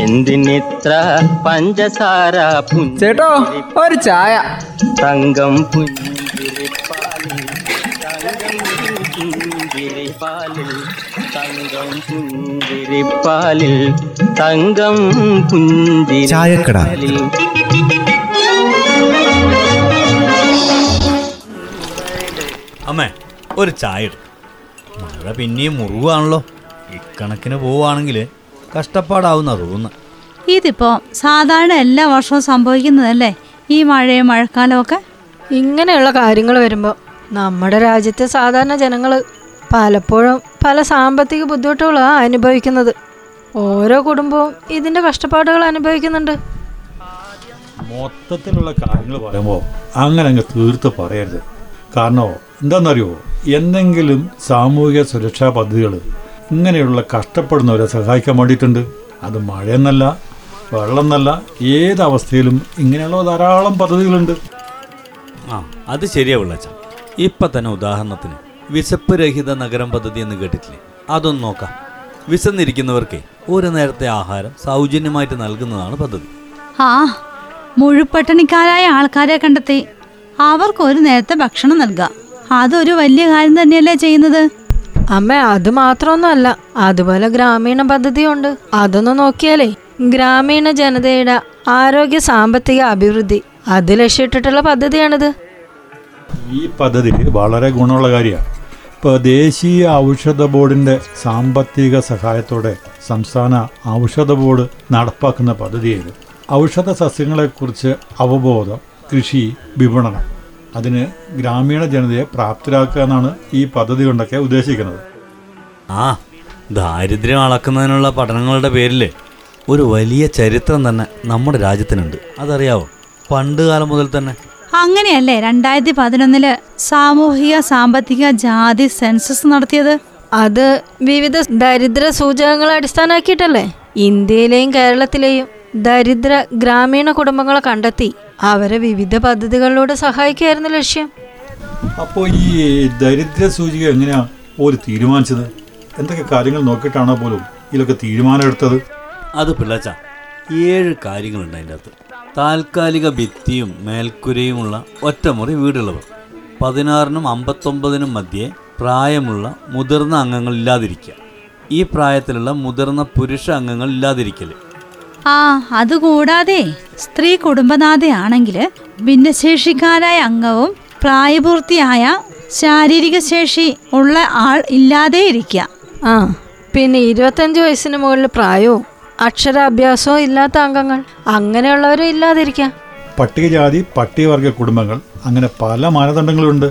എന്തിനിത്ര പഞ്ചസാര ചേട്ടോ ഒരു ചായ. തങ്കം പുഞ്ചിരിപ്പാലിൽ തങ്കം പുഞ്ചിരിപ്പാലിൽ തങ്കം പുഞ്ചിരിപ്പാലിൽ തങ്കം ചായക്കട. അമ്മേ ഒരു ചായ ഇട്. മഴ പിന്നെയും മുറിവാണല്ലോ. ഇക്കണക്കിന് പോവുകയാണെങ്കിൽ കഷ്ടപ്പാടാവുന്ന തോന്നുന്നു ഇതിപ്പോ സാധാരണ എല്ലാ വർഷവും സംഭവിക്കുന്നതല്ലേ? ഈ മഴയും മഴക്കാലമൊക്കെ ഇങ്ങനെയുള്ള കാര്യങ്ങൾ വരുമ്പോൾ നമ്മുടെ രാജ്യത്തെ സാധാരണ ജനങ്ങൾ പലപ്പോഴും പല സാമ്പത്തിക ബുദ്ധിമുട്ടുകളാണ് അനുഭവിക്കുന്നത്. ഓരോ കുടുംബവും ഇതിന്റെ കഷ്ടപ്പാടുകൾ അനുഭവിക്കുന്നുണ്ട്. മൊത്തത്തിലുള്ള കാര്യങ്ങൾ പറയുമ്പോൾ അങ്ങനെ അങ്ങ് തീർത്ത് പറയരുത്. കാരണം എന്താണെന്നറിയോ എന്തെങ്കിലും സാമൂഹിക സുരക്ഷാ പദ്ധതികൾ ഇങ്ങനെയുള്ള കഷ്ടപ്പെടുന്നവരെ സഹായിക്കാൻ വേണ്ടിയിട്ടുണ്ട്. അത് മഴയെന്നല്ല വെള്ളം എന്നല്ല ഏത് അവസ്ഥയിലും ഇങ്ങനെയുള്ള ധാരാളം പദ്ധതികളുണ്ട്. ആ അത് ശരിയാ വിളച്ച ഇപ്പം തന്നെ ഉദാഹരണത്തിന് വിശപ്പ് രഹിത നഗരം പദ്ധതി എന്ന് കേട്ടിട്ടില്ലേ? അതൊന്ന് നോക്കാം. വിശന്നിരിക്കുന്നവർക്ക് ഒരു നേരത്തെ ആഹാരം സൗജന്യമായിട്ട് നൽകുന്നതാണ് പദ്ധതി. ആ മുഴുപട്ടണിക്കാരായ ആൾക്കാരെ കണ്ടെത്തി. അവർക്ക് ഒരു നേരത്തെ ഭക്ഷണം നൽകാം. അതൊരു വലിയ കാര്യം തന്നെയല്ലേ ചെയ്യുന്നത്? അമ്മ അത് മാത്രമൊന്നുമല്ല. അതുപോലെ ഗ്രാമീണ പദ്ധതിയുണ്ട്. അതൊന്ന് നോക്കിയാലേ ഗ്രാമീണ ജനതയുടെ ആരോഗ്യ സാമ്പത്തിക അഭിവൃദ്ധി അത് ലക്ഷ്യമിട്ടിട്ടുള്ള പദ്ധതിയാണിത്. ഈ പദ്ധതി വളരെ ഗുണമുള്ള കാര്യമാണ്. ഇപ്പോൾ ദേശീയ ഔഷധ ബോർഡിന്റെ സാമ്പത്തിക സഹായത്തോടെ സംസ്ഥാന ഔഷധ ബോർഡ് നടപ്പാക്കുന്ന പദ്ധതിയിൽ ഔഷധ സസ്യങ്ങളെ കുറിച്ച് അവബോധം കൃഷി വിപണനം. അതിന് ഗ്രാമീണ ജനതയെ പ്രാപ്തരാക്കുക എന്നാണ് ഈ പദ്ധതി കൊണ്ടൊക്കെ ഉദ്ദേശിക്കുന്നത്. ആ ദാരിദ്ര്യം അളക്കുന്നതിനുള്ള പഠനങ്ങളുടെ പേരിൽ ഒരു വലിയ ചരിത്രം തന്നെ നമ്മുടെ രാജ്യത്തിനുണ്ട്. അതറിയാവോ? പണ്ട് കാലം മുതൽ തന്നെ. അങ്ങനെയല്ലേ രണ്ടായിരത്തി പതിനൊന്നിൽ സാമൂഹിക സാമ്പത്തിക ജാതി സെൻസസ് നടത്തിയത്? അത് വിവിധ ദരിദ്ര സൂചകങ്ങളെ അടിസ്ഥാനമാക്കിയിട്ടല്ലേ? ഇന്ത്യയിലെയും കേരളത്തിലെയും ദരിദ്ര ഗ്രാമീണ കുടുംബങ്ങളെ കണ്ടെത്തി. അവരെ വിവിധ പദ്ധതികളിലൂടെ സഹായിക്കുകയായിരുന്നു ലക്ഷ്യം. അപ്പോൾ ഈ ദരിദ്ര സൂചിക എങ്ങനെയാ ഒരു തീരുമാനിച്ചത്? എന്തൊക്കെ കാര്യങ്ങൾ നോക്കിയിട്ടാണോ പോലും ഇതിലൊക്കെ തീരുമാനമെടുത്തത് അത് പിള്ളച്ച ഏഴ് കാര്യങ്ങളുണ്ട് അതിന്റെ അകത്ത്. താൽക്കാലിക ഭിത്തിയും മേൽക്കുരയുമുള്ള ഒറ്റമുറി വീടുള്ളവർ. പതിനാറിനും അമ്പത്തൊമ്പതിനും മധ്യേ പ്രായമുള്ള മുതിർന്ന അംഗങ്ങൾ ഇല്ലാതിരിക്കുക. ഈ പ്രായത്തിലുള്ള മുതിർന്ന പുരുഷ അംഗങ്ങൾ ഇല്ലാതിരിക്കൽ ആ അതുകൂടാതെ സ്ത്രീ കുടുംബനാഥയാണെങ്കിൽ ഭിന്നശേഷിക്കാരായ അംഗവും പ്രായപൂർത്തിയായ ശാരീരിക ശേഷി ഉള്ള ആൾ ഇല്ലാതെ ഇരിക്കുക ആ പിന്നെ ഇരുപത്തഞ്ച് വയസ്സിന് മുകളിൽ പ്രായവും അക്ഷരാഭ്യാസവും ഇല്ലാത്ത അംഗങ്ങൾ അങ്ങനെയുള്ളവരും ഇല്ലാതിരിക്കാം. പട്ടികജാതി പട്ടികവർഗ കുടുംബങ്ങൾ അങ്ങനെ പല മാനദണ്ഡങ്ങളുണ്ട്.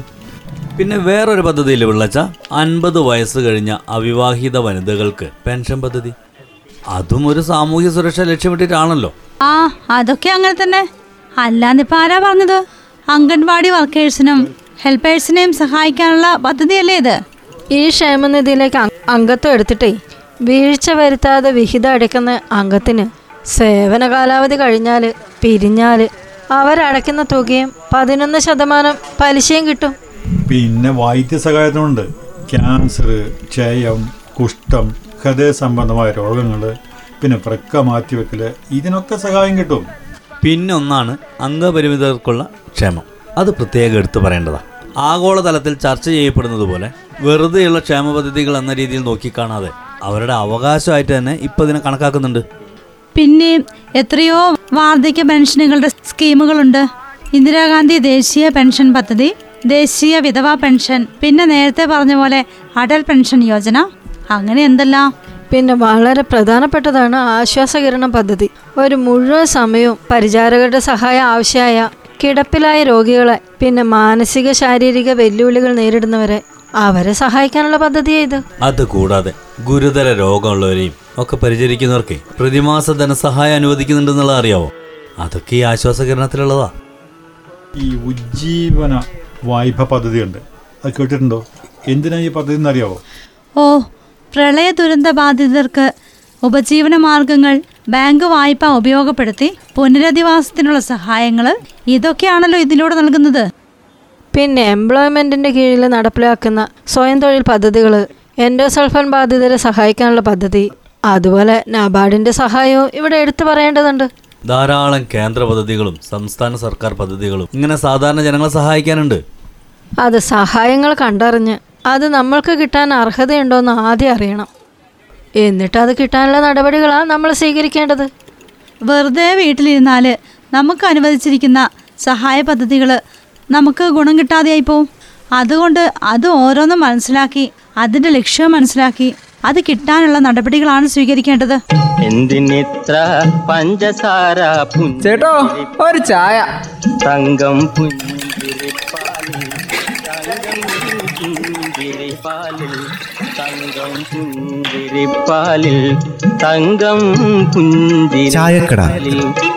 പിന്നെ വേറൊരു പദ്ധതിയിൽ വിള്ളച്ച അൻപത് വയസ്സ് കഴിഞ്ഞ അവിവാഹിത വനിതകൾക്ക് പെൻഷൻ പദ്ധതി. അതും ഒരു സാമൂഹ്യ സുരക്ഷ ലക്ഷ്യമിട്ടിട്ടാണല്ലോ ആ അതൊക്കെ അങ്ങനെ തന്നെ. അല്ലാന്നിപ്പോ ആരാ പറഞ്ഞത്? അംഗൻവാടി വർക്കേഴ്സിനും ഹെൽപ്പേഴ്സിനെയും സഹായിക്കാനുള്ള പദ്ധതിയല്ലേ ഇത്? ഈ ക്ഷേമനിധിയിലേക്ക് അംഗ- അംഗത്വം എടുത്തിട്ടേ വീഴ്ച വരുത്താതെ വിഹിതം അടയ്ക്കുന്ന അംഗത്തിന് സേവന കാലാവധി കഴിഞ്ഞാൽ പിരിഞ്ഞാൽ അവരടയ്ക്കുന്ന തുകയും പതിനൊന്ന് ശതമാനം പലിശയും കിട്ടും. പിന്നെ വൈദ്യസഹായത്തിനുണ്ട്. ക്യാൻസർ ക്ഷയം കുഷ്ഠം ഹൃദയ സംബന്ധമായ രോഗങ്ങൾ പിന്നെ വൃക്ക മാറ്റിവെക്കൽ ഇതിനൊക്കെ സഹായം കിട്ടും. പിന്നെ ഒന്നാണ് അംഗപരിമിതർക്കുള്ള ക്ഷേമം. അത് പ്രത്യേകം എടുത്തു പറയേണ്ടതാണ് ആഗോളതലത്തിൽ ചർച്ച ചെയ്യപ്പെടുന്നത് പോലെ വെറുതെയുള്ള ക്ഷേമ പദ്ധതികൾ എന്ന രീതിയിൽ നോക്കിക്കാണാതെ അവരുടെ അവകാശമായിട്ട് തന്നെ ഇപ്പം ഇതിനെ കണക്കാക്കുന്നുണ്ട്. പിന്നെ എത്രയോ വാർദ്ധക്യ പെൻഷനുകളുടെ സ്കീമുകളുണ്ട്. ഇന്ദിരാഗാന്ധി ദേശീയ പെൻഷൻ പദ്ധതി ദേശീയ വിധവാ പെൻഷൻ പിന്നെ നേരത്തെ പറഞ്ഞ പോലെ അടൽ പെൻഷൻ യോജന അങ്ങനെ എന്തെല്ലാം? പിന്നെ വളരെ പ്രധാനപ്പെട്ടതാണ് ആശ്വാസകിരണ പദ്ധതി. ഒരു മുഴുവൻ സമയവും പരിചാരകരുടെ സഹായം ആവശ്യമായ കിടപ്പിലായ രോഗികളെ പിന്നെ മാനസിക ശാരീരിക വെല്ലുവിളികൾ നേരിടുന്നവരെ അവരെ സഹായിക്കാനുള്ള പദ്ധതിയാ ഇത്. അത് കൂടാതെ ഗുരുതര രോഗമുള്ളവരെയും ഒക്കെ പരിചരിക്കുന്നവർക്ക് പ്രതിമാസ ധനസഹായം അനുവദിക്കുന്നുണ്ടെന്നുള്ള അറിയാവോ? അതൊക്കെ ഈ ആശ്വാസകിരണത്തിലുള്ളതാ. ഈ ഉജ്ജീവന വായ്പ പദ്ധതിയുണ്ട്. അത് കേട്ടിട്ടുണ്ടോ? എന്തിനാ ഈ പദ്ധതി എന്നറിയാവോ? ഓ പ്രളയ ദുരന്ത ബാധിതർക്ക് ഉപജീവന മാർഗങ്ങൾ ബാങ്ക് വായ്പ ഉപയോഗപ്പെടുത്തി പുനരധിവാസത്തിനുള്ള സഹായങ്ങൾ ഇതൊക്കെയാണല്ലോ ഇതിലൂടെ നൽകുന്നത്. പിന്നെ എംപ്ലോയ്മെന്റിന്റെ കീഴിൽ നടപ്പിലാക്കുന്ന സ്വയം തൊഴിൽ പദ്ധതികൾ എൻഡോസൾഫൻ ബാധിതരെ സഹായിക്കാനുള്ള പദ്ധതി അതുപോലെ നബാർഡിന്റെ സഹായവും ഇവിടെ എടുത്തു പറയേണ്ടതുണ്ട്. ധാരാളം കേന്ദ്ര പദ്ധതികളും സംസ്ഥാന സർക്കാർ പദ്ധതികളും ഇങ്ങനെ സാധാരണ ജനങ്ങളെ സഹായിക്കാനുണ്ട്. അത് സഹായങ്ങൾ കണ്ടറിഞ്ഞ് അത് നമ്മൾക്ക് കിട്ടാൻ അർഹതയുണ്ടോയെന്ന് ആദ്യം അറിയണം. എന്നിട്ട് അത് കിട്ടാനുള്ള നടപടികളാണ് നമ്മൾ സ്വീകരിക്കേണ്ടത്. വെറുതെ വീട്ടിലിരുന്നാൽ നമുക്ക് അനുവദിച്ചിരിക്കുന്ന സഹായ പദ്ധതികൾ നമുക്ക് ഗുണം കിട്ടാതെയായി പോവും. അതുകൊണ്ട് അത് ഓരോന്നും മനസ്സിലാക്കി അതിന്റെ ലക്ഷ്യം മനസ്സിലാക്കി അത് കിട്ടാനുള്ള നടപടികളാണ് സ്വീകരിക്കേണ്ടത്. എന്തിനിത്ര പഞ്ചസാര ചേട്ടോ ഒരു ചായ. തങ്കം പുഞ്ചിരിപ്പാലിൽ പുഞ്ചിരിപ്പാലിൽ തങ്കം പുഞ്ചിരിപ്പാലിൽ തങ്കം ചായക്കട. പുഞ്ചിരിപ്പാലിൽ